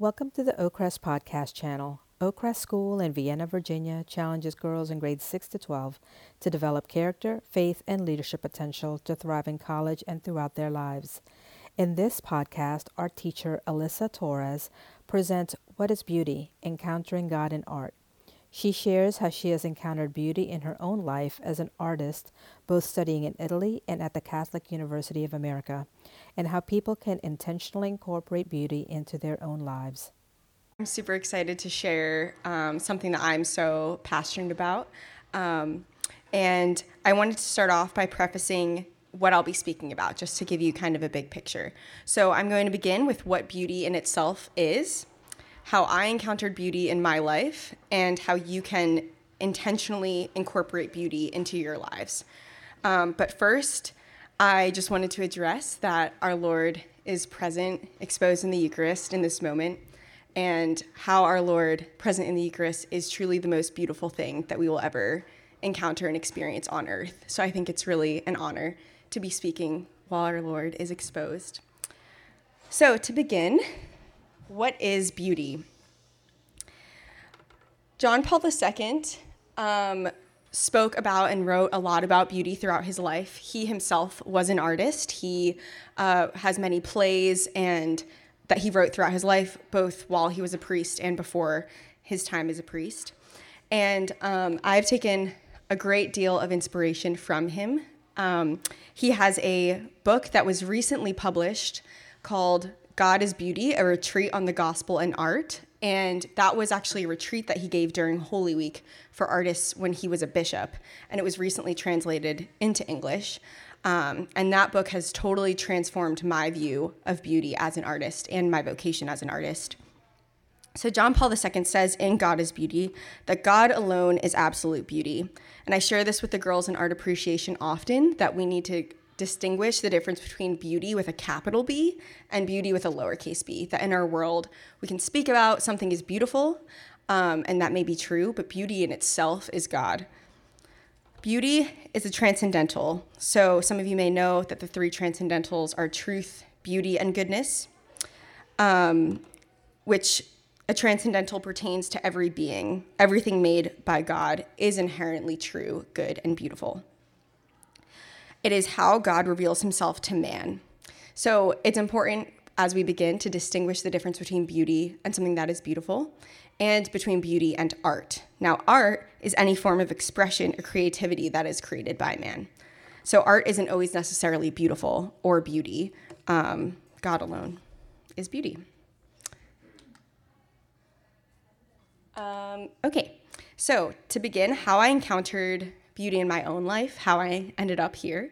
Welcome to the Oakcrest Podcast channel. Oakcrest School in Vienna, Virginia challenges girls in grades 6 to 12 to develop character, faith, and leadership potential to thrive in college and throughout their lives. In this podcast, our teacher, Elisa Torres, presents What is Beauty? Encountering God in Art. She shares how she has encountered beauty in her own life as an artist, both studying in Italy and at the Catholic University of America, and how people can intentionally incorporate beauty into their own lives. I'm super excited to share um, something that I'm so passionate about. Um, and I wanted to start off by prefacing what I'll be speaking about, just to give you kind of a big picture. So, I'm going to begin with what beauty in itself is, how I encountered beauty in my life, and how you can intentionally incorporate beauty into your lives. Um, but first, I just wanted to address that our Lord is present, exposed in the Eucharist in this moment, and how our Lord, present in the Eucharist, is truly the most beautiful thing that we will ever encounter and experience on earth. So I think it's really an honor to be speaking while our Lord is exposed. So, to begin, what is beauty? John Paul II um, spoke about and wrote a lot about beauty throughout his life. He himself was an artist. He uh, has many plays and that he wrote throughout his life, both while he was a priest and before his time as a priest. And um, I've taken a great deal of inspiration from him. Um, he has a book that was recently published called God is Beauty, a retreat on the gospel and art. And that was actually a retreat that he gave during Holy Week for artists when he was a bishop. And it was recently translated into English. Um, and that book has totally transformed my view of beauty as an artist and my vocation as an artist. So, John Paul II says in God is Beauty that God alone is absolute beauty. And I share this with the girls in art appreciation often that we need to distinguish the difference between beauty with a capital B and beauty with a lowercase b. That in our world, we can speak about something is beautiful, um, and that may be true, but beauty in itself is God. Beauty is a transcendental. So some of you may know that the three transcendentals are truth, beauty, and goodness, um, which a transcendental pertains to every being. Everything made by God is inherently true, good, and beautiful. It is how God reveals himself to man. So it's important as we begin to distinguish the difference between beauty and something that is beautiful and between beauty and art. Now, art is any form of expression or creativity that is created by man. So, art isn't always necessarily beautiful or beauty. Um, God alone is beauty. Um, okay, so to begin, how I encountered beauty in my own life, how I ended up here.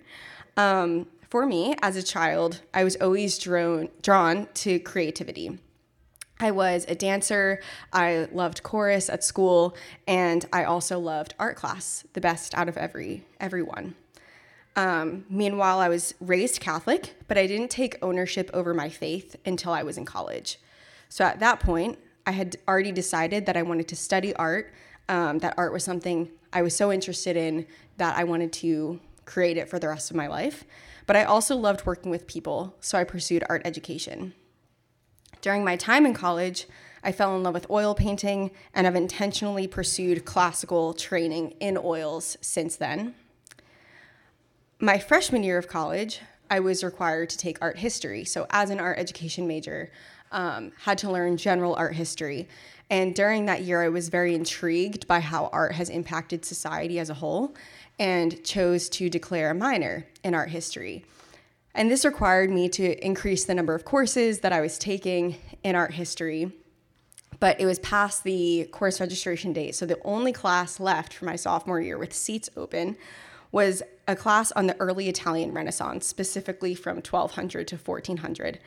Um, for me, as a child, I was always drawn, drawn to creativity. I was a dancer, I loved chorus at school, and I also loved art class, the best out of every everyone. Um, meanwhile, I was raised Catholic, but I didn't take ownership over my faith until I was in college. So at that point, I had already decided that I wanted to study art, um, that art was something I was so interested in that I wanted to create it for the rest of my life. But I also loved working with people, so I pursued art education. During my time in college, I fell in love with oil painting and have intentionally pursued classical training in oils since then. My freshman year of college, I was required to take art history. So, as an art education major, um, had to learn general art history. And during that year, I was very intrigued by how art has impacted society as a whole and chose to declare a minor in art history. And this required me to increase the number of courses that I was taking in art history. But it was past the course registration date. So the only class left for my sophomore year with seats open was a class on the early Italian Renaissance, specifically from 1200 to 1400.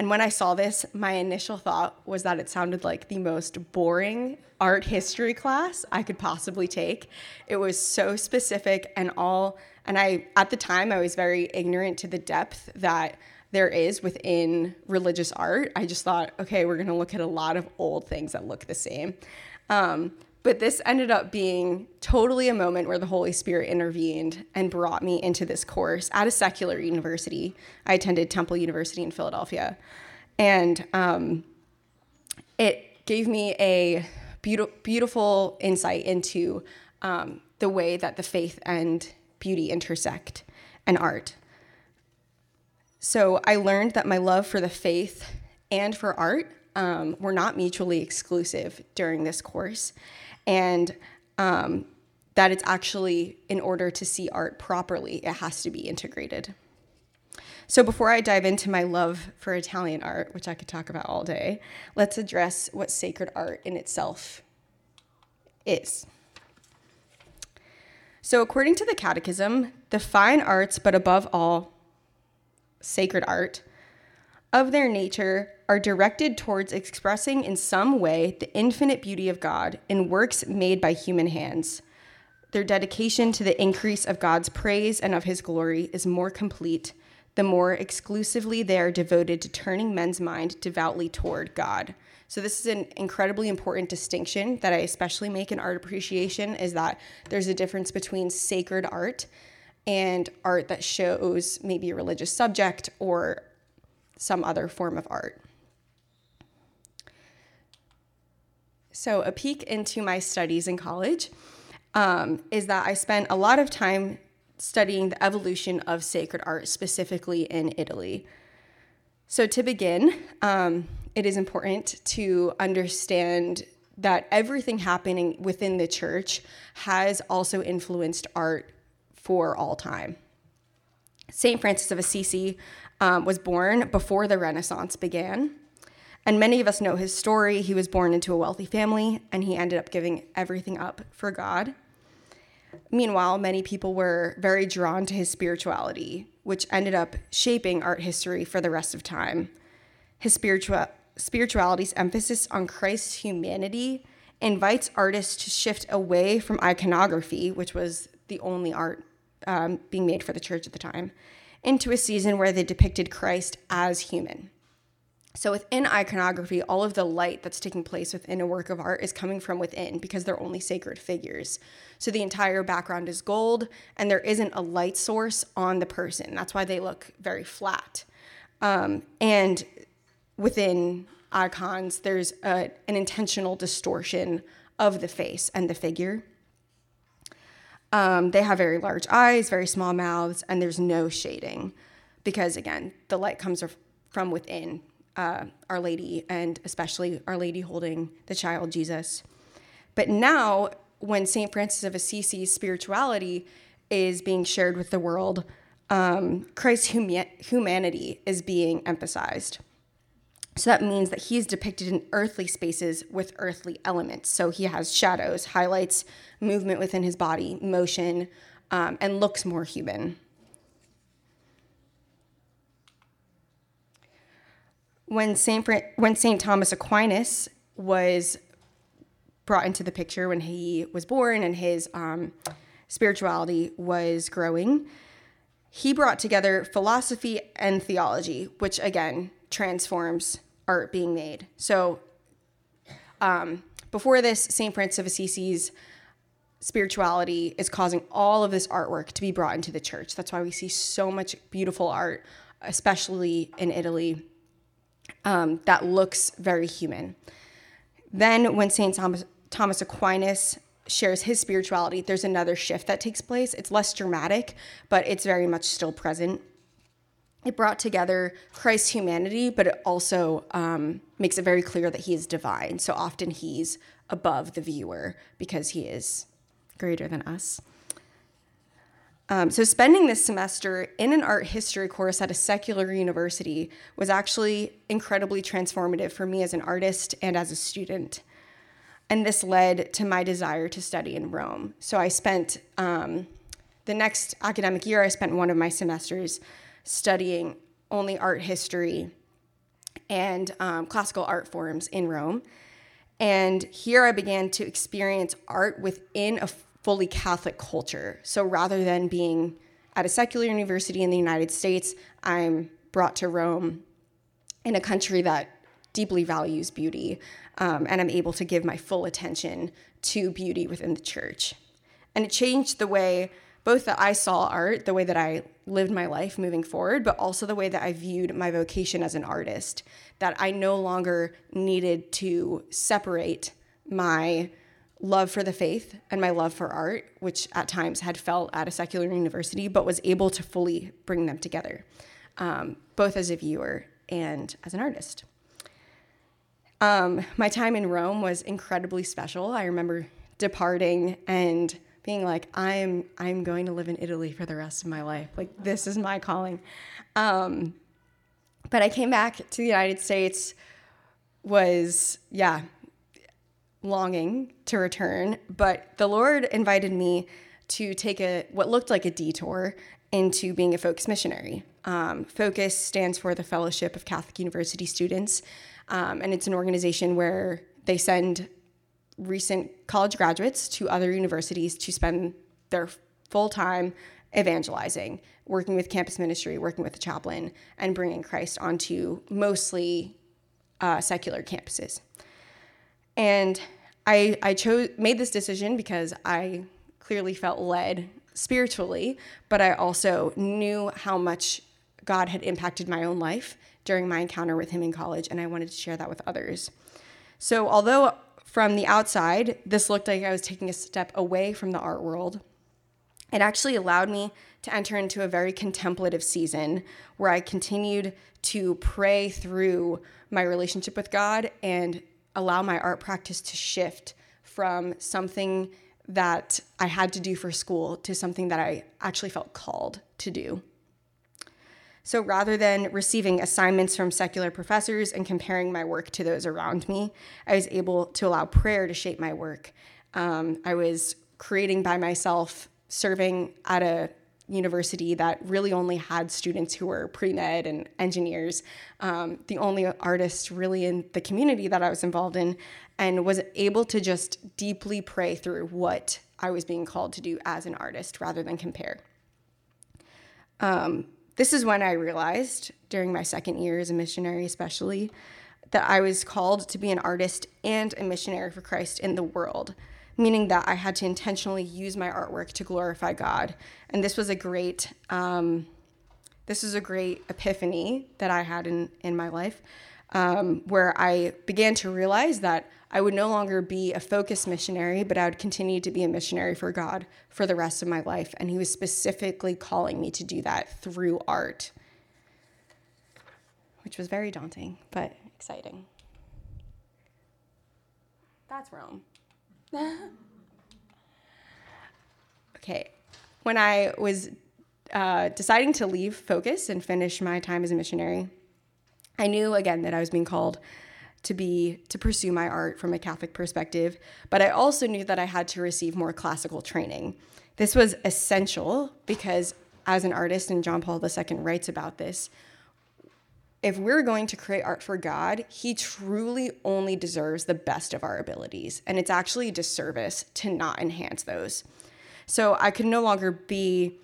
And when I saw this, my initial thought was that it sounded like the most boring art history class I could possibly take. It was so specific and all, and I, at the time, I was very ignorant to the depth that there is within religious art. I just thought, okay, we're gonna look at a lot of old things that look the same. Um, but this ended up being totally a moment where the Holy Spirit intervened and brought me into this course at a secular university. I attended Temple University in Philadelphia. And um, it gave me a beautiful, beautiful insight into um, the way that the faith and beauty intersect and art. So I learned that my love for the faith and for art um, were not mutually exclusive during this course, and um, that it's actually, in order to see art properly, it has to be integrated. So before I dive into my love for Italian art, which I could talk about all day, let's address what sacred art in itself is. So, according to the Catechism, the fine arts, but above all, sacred art, of their nature are directed towards expressing in some way the infinite beauty of God in works made by human hands. Their dedication to the increase of God's praise and of his glory is more complete the more exclusively they are devoted to turning men's mind devoutly toward God. So this is an incredibly important distinction that I especially make in art appreciation is that there's a difference between sacred art and art that shows maybe a religious subject or some other form of art. So, a peek into my studies in college um, is that I spent a lot of time studying the evolution of sacred art, specifically in Italy. So, to begin, um, it is important to understand that everything happening within the church has also influenced art for all time. St. Francis of Assisi um, was born before the Renaissance began. And many of us know his story. He was born into a wealthy family and he ended up giving everything up for God. Meanwhile, many people were very drawn to his spirituality, which ended up shaping art history for the rest of time. His spiritual, spirituality's emphasis on Christ's humanity invites artists to shift away from iconography, which was the only art um, being made for the church at the time, into a season where they depicted Christ as human. So within iconography, all of the light that's taking place within a work of art is coming from within because they're only sacred figures. So the entire background is gold and there isn't a light source on the person. That's why they look very flat. Um, and within icons, there's a, an intentional distortion of the face and the figure. Um, they have very large eyes, very small mouths, and there's no shading because, again, the light comes from within uh, Our Lady and especially Our Lady holding the child Jesus. But now, when St. Francis of Assisi's spirituality is being shared with the world, um, Christ's huma- humanity is being emphasized. So that means that he's depicted in earthly spaces with earthly elements. So he has shadows, highlights movement within his body, motion, um, and looks more human. When Saint when Saint Thomas Aquinas was brought into the picture when he was born and his um, spirituality was growing, he brought together philosophy and theology, which again transforms art being made. So um, before this, St. Francis of Assisi's spirituality is causing all of this artwork to be brought into the church. That's why we see so much beautiful art, especially in Italy, um, that looks very human. Then, when St. Thomas, Aquinas shares his spirituality, there's another shift that takes place. It's less dramatic, but it's very much still present it brought together Christ's humanity, but it also um, makes it very clear that he is divine. So often he's above the viewer because he is greater than us. Um, so, spending this semester in an art history course at a secular university was actually incredibly transformative for me as an artist and as a student. And this led to my desire to study in Rome. So, I spent um, the next academic year, I spent one of my semesters studying only art history and um, classical art forms in Rome. And here I began to experience art within a fully Catholic culture. So rather than being at a secular university in the United States, I'm brought to Rome in a country that deeply values beauty. Um, and I'm able to give my full attention to beauty within the church. And it changed the way both that I saw art, the way that I lived my life moving forward, but also the way that I viewed my vocation as an artist. That I no longer needed to separate my love for the faith and my love for art, which at times had felt at a secular university, but was able to fully bring them together, um, both as a viewer and as an artist. Um, my time in Rome was incredibly special. I remember departing and being like, I'm I'm going to live in Italy for the rest of my life. Like this is my calling. Um, but I came back to the United States. Was yeah, longing to return, but the Lord invited me to take a what looked like a detour into being a focus missionary. Um, focus stands for the Fellowship of Catholic University Students, um, and it's an organization where they send recent college graduates to other universities to spend their full time evangelizing, working with campus ministry, working with the chaplain, and bringing Christ onto mostly uh, secular campuses. And I, I chose made this decision because I clearly felt led spiritually, but I also knew how much God had impacted my own life during my encounter with Him in college, and I wanted to share that with others. So, although from the outside, this looked like I was taking a step away from the art world. It actually allowed me to enter into a very contemplative season where I continued to pray through my relationship with God and allow my art practice to shift from something that I had to do for school to something that I actually felt called to do. So rather than receiving assignments from secular professors and comparing my work to those around me, I was able to allow prayer to shape my work. Um, I was creating by myself, serving at a university that really only had students who were pre med and engineers, um, the only artist really in the community that I was involved in, and was able to just deeply pray through what I was being called to do as an artist rather than compare. Um, this is when I realized, during my second year as a missionary, especially, that I was called to be an artist and a missionary for Christ in the world, meaning that I had to intentionally use my artwork to glorify God. And this was a great, um, this was a great epiphany that I had in in my life, um, where I began to realize that I would no longer be a focused missionary, but I would continue to be a missionary for God for the rest of my life. And He was specifically calling me to do that through art, which was very daunting, but exciting. That's Rome. okay. When I was uh, deciding to leave Focus and finish my time as a missionary, I knew again that I was being called to be to pursue my art from a Catholic perspective, but I also knew that I had to receive more classical training. This was essential because as an artist, and John Paul II writes about this, if we're going to create art for God, He truly only deserves the best of our abilities. And it's actually a disservice to not enhance those. So I could no longer be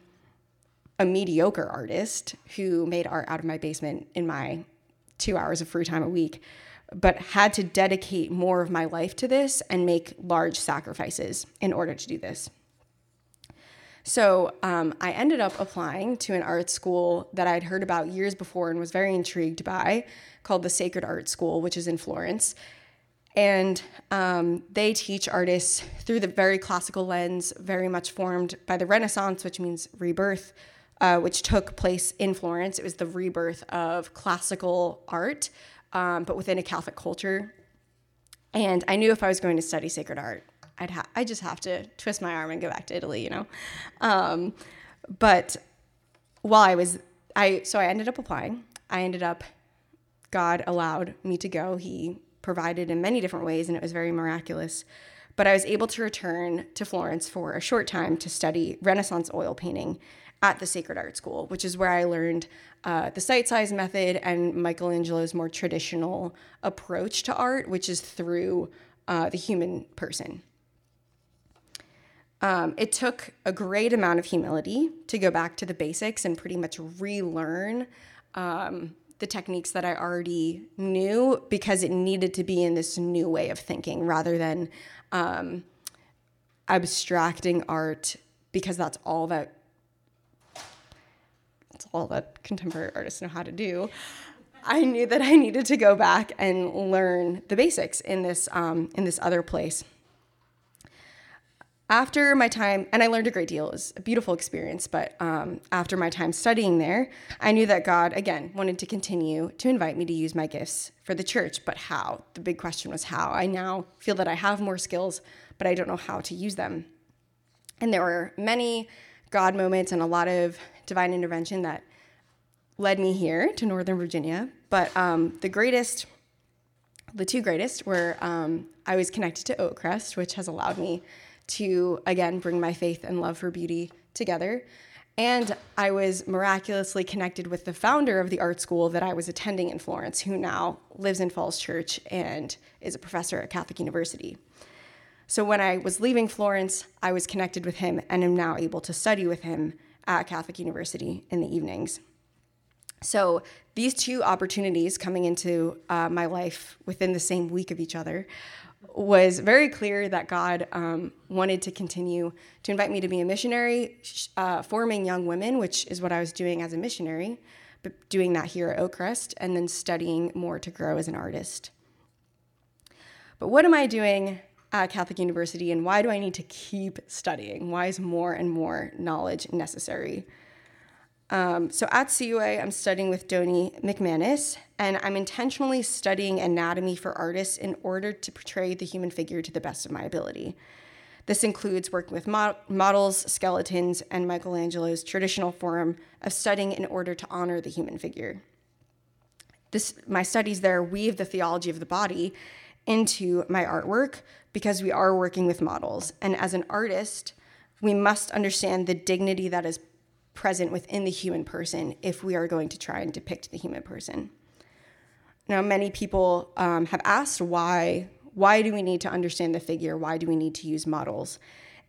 a mediocre artist who made art out of my basement in my two hours of free time a week but had to dedicate more of my life to this and make large sacrifices in order to do this. So um, I ended up applying to an art school that I'd heard about years before and was very intrigued by, called the Sacred Art School, which is in Florence. And um, they teach artists through the very classical lens, very much formed by the Renaissance, which means rebirth, uh, which took place in Florence. It was the rebirth of classical art um, but within a Catholic culture. And I knew if I was going to study sacred art, I'd ha- I just have to twist my arm and go back to Italy, you know. Um, but while I was, I so I ended up applying. I ended up, God allowed me to go. He provided in many different ways, and it was very miraculous. But I was able to return to Florence for a short time to study Renaissance oil painting at the Sacred Art School, which is where I learned uh, the sight size method and Michelangelo's more traditional approach to art, which is through uh, the human person. Um, it took a great amount of humility to go back to the basics and pretty much relearn um, the techniques that I already knew because it needed to be in this new way of thinking rather than um, abstracting art because that's all that that's all that contemporary artists know how to do. I knew that I needed to go back and learn the basics in this um, in this other place. After my time, and I learned a great deal. It was a beautiful experience. But um, after my time studying there, I knew that God again wanted to continue to invite me to use my gifts for the church. But how? The big question was how. I now feel that I have more skills, but I don't know how to use them. And there were many God moments and a lot of divine intervention that led me here to Northern Virginia. But um, the greatest, the two greatest, were um, I was connected to Oakcrest, which has allowed me to, again, bring my faith and love for beauty together. And I was miraculously connected with the founder of the art school that I was attending in Florence, who now lives in Falls Church and is a professor at Catholic University. So when I was leaving Florence, I was connected with him and am now able to study with him at Catholic University in the evenings. So these two opportunities coming into uh, my life within the same week of each other was very clear that God um, wanted to continue to invite me to be a missionary, uh, forming young women, which is what I was doing as a missionary, but doing that here at Oakcrest, and then studying more to grow as an artist. But what am I doing at Catholic University, and why do I need to keep studying? Why is more and more knowledge necessary? Um, so at CUA, I'm studying with Doni McManus, and I'm intentionally studying anatomy for artists in order to portray the human figure to the best of my ability. This includes working with models, skeletons, and Michelangelo's traditional form of studying in order to honor the human figure. This, my studies there weave the theology of the body into my artwork because we are working with models. And as an artist, we must understand the dignity that is present within the human person if we are going to try and depict the human person. Now, many people um, have asked why why do we need to understand the figure? Why do we need to use models?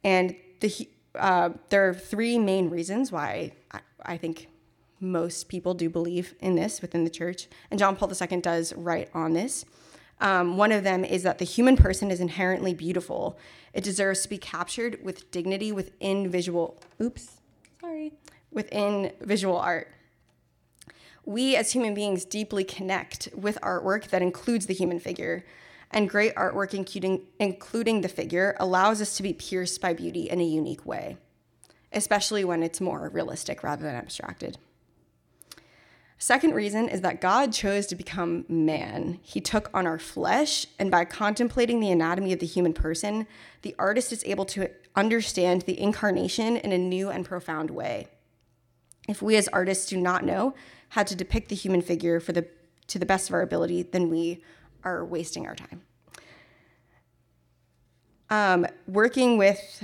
And the uh, there are three main reasons why I, I think most people do believe in this within the church, and John Paul II does write on this. Um, one of them is that the human person is inherently beautiful. It deserves to be captured with dignity within visual. Oops, sorry within visual art. We as human beings deeply connect with artwork that includes the human figure, and great artwork, including, including the figure, allows us to be pierced by beauty in a unique way, especially when it's more realistic rather than abstracted. Second reason is that God chose to become man. He took on our flesh, and by contemplating the anatomy of the human person, the artist is able to understand the incarnation in a new and profound way. If we as artists do not know how to depict the human figure for the, to the best of our ability, then we are wasting our time. Um, working with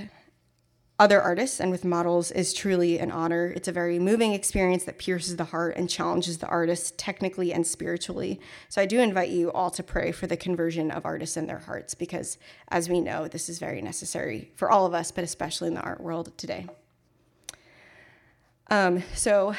other artists and with models is truly an honor. It's a very moving experience that pierces the heart and challenges the artist technically and spiritually. So I do invite you all to pray for the conversion of artists in their hearts because, as we know, this is very necessary for all of us, but especially in the art world today. Um, so,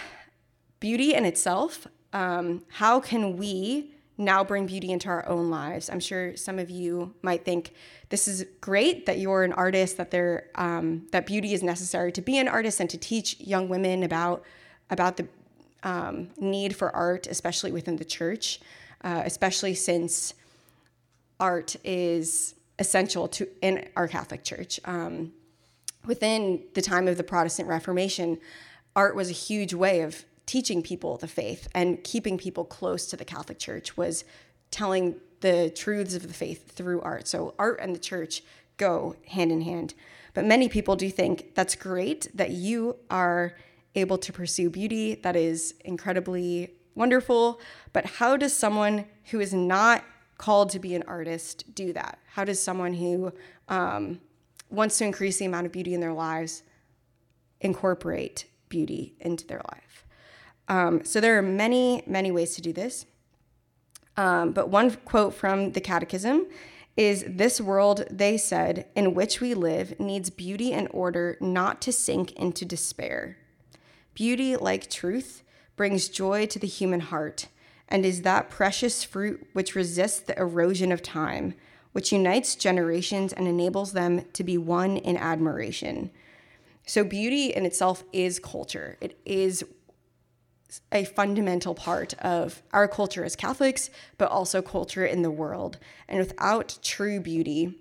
beauty in itself, um, how can we now bring beauty into our own lives? I'm sure some of you might think this is great that you're an artist, that um, that beauty is necessary to be an artist and to teach young women about about the um, need for art, especially within the church, uh, especially since art is essential to in our Catholic Church. Um, within the time of the Protestant Reformation, art was a huge way of teaching people the faith and keeping people close to the Catholic Church was telling the truths of the faith through art. So art and the church go hand in hand. But many people do think that's great that you are able to pursue beauty. That is incredibly wonderful. But how does someone who is not called to be an artist do that? How does someone who um, wants to increase the amount of beauty in their lives incorporate beauty into their life. Um, so there are many, many ways to do this. Um, but one quote from the Catechism is This world, they said, in which we live needs beauty and order not to sink into despair. Beauty, like truth, brings joy to the human heart and is that precious fruit which resists the erosion of time, which unites generations and enables them to be one in admiration. So, beauty in itself is culture. It is a fundamental part of our culture as Catholics, but also culture in the world. And without true beauty,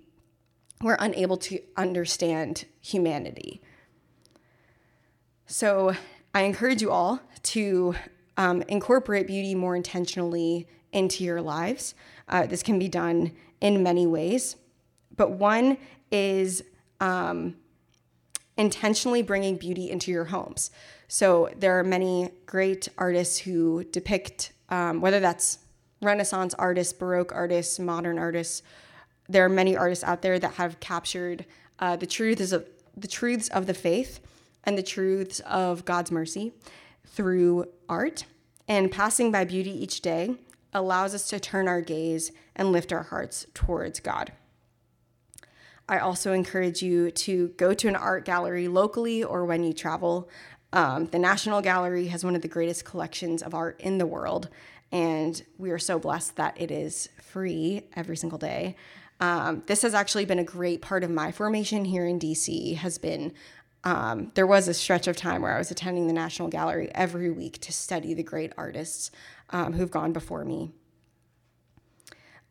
we're unable to understand humanity. So, I encourage you all to um, incorporate beauty more intentionally into your lives. Uh, this can be done in many ways, but one is um, intentionally bringing beauty into your homes. So there are many great artists who depict, um, whether that's Renaissance artists, Baroque artists, modern artists. There are many artists out there that have captured uh, the truths of the truths of the faith and the truths of God's mercy through art. And passing by beauty each day allows us to turn our gaze and lift our hearts towards God. I also encourage you to go to an art gallery locally or when you travel. Um, the National Gallery has one of the greatest collections of art in the world, and we are so blessed that it is free every single day. Um, this has actually been a great part of my formation here in DC. Has been um, there was a stretch of time where I was attending the National Gallery every week to study the great artists um, who've gone before me.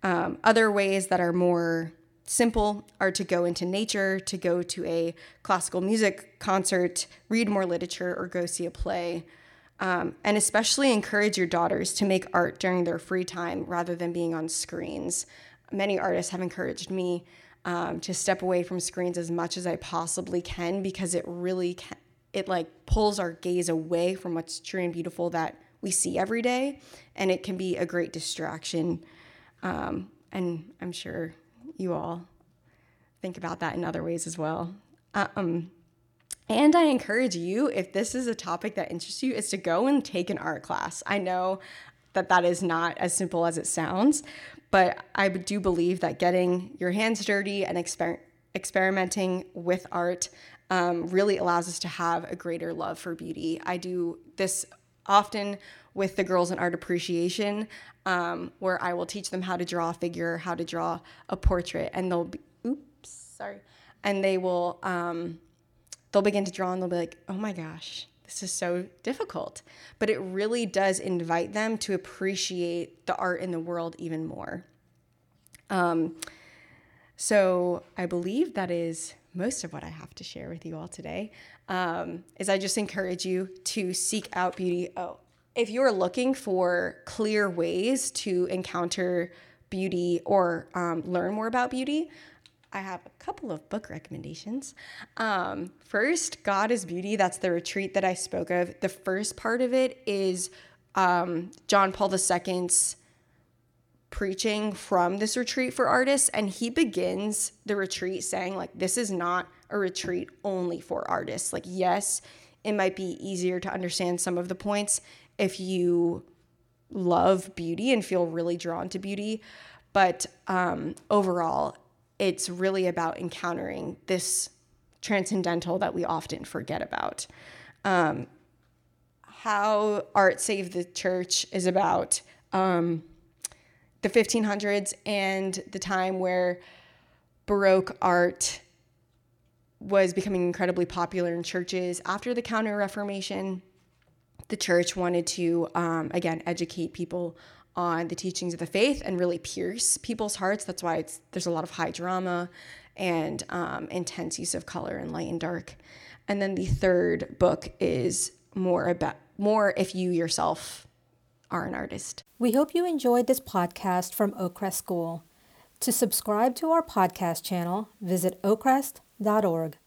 Um, other ways that are more simple are to go into nature, to go to a classical music concert, read more literature, or go see a play. Um, and especially encourage your daughters to make art during their free time rather than being on screens. Many artists have encouraged me um, to step away from screens as much as I possibly can because it really can, it like pulls our gaze away from what's true and beautiful that we see every day, and it can be a great distraction. Um, and I'm sure you all think about that in other ways as well. Um, and I encourage you, if this is a topic that interests you, is to go and take an art class. I know that that is not as simple as it sounds, but I do believe that getting your hands dirty and exper- experimenting with art um, really allows us to have a greater love for beauty. I do this often with the girls in art appreciation, um, where I will teach them how to draw a figure, how to draw a portrait, and they'll be, oops, sorry, and they will, um, they'll begin to draw and they'll be like, oh my gosh, this is so difficult. But it really does invite them to appreciate the art in the world even more. Um, so I believe that is most of what I have to share with you all today. Um, is I just encourage you to seek out beauty. Oh, if you're looking for clear ways to encounter beauty or um, learn more about beauty, I have a couple of book recommendations. Um, first, God is Beauty. That's the retreat that I spoke of. The first part of it is um, John Paul II's preaching from this retreat for artists. And he begins the retreat saying, like, this is not a retreat only for artists. Like, yes, it might be easier to understand some of the points if you love beauty and feel really drawn to beauty. But um, overall, it's really about encountering this transcendental that we often forget about. Um, how art saved the church is about um, the 1500s and the time where Baroque art was becoming incredibly popular in churches after the Counter Reformation the church wanted to, um, again, educate people on the teachings of the faith and really pierce people's hearts. That's why there's a lot of high drama and um, intense use of color and light and dark. And then the third book is more about more if you yourself are an artist. We hope you enjoyed this podcast from Oakcrest School. To subscribe to our podcast channel, visit oakcrest.org.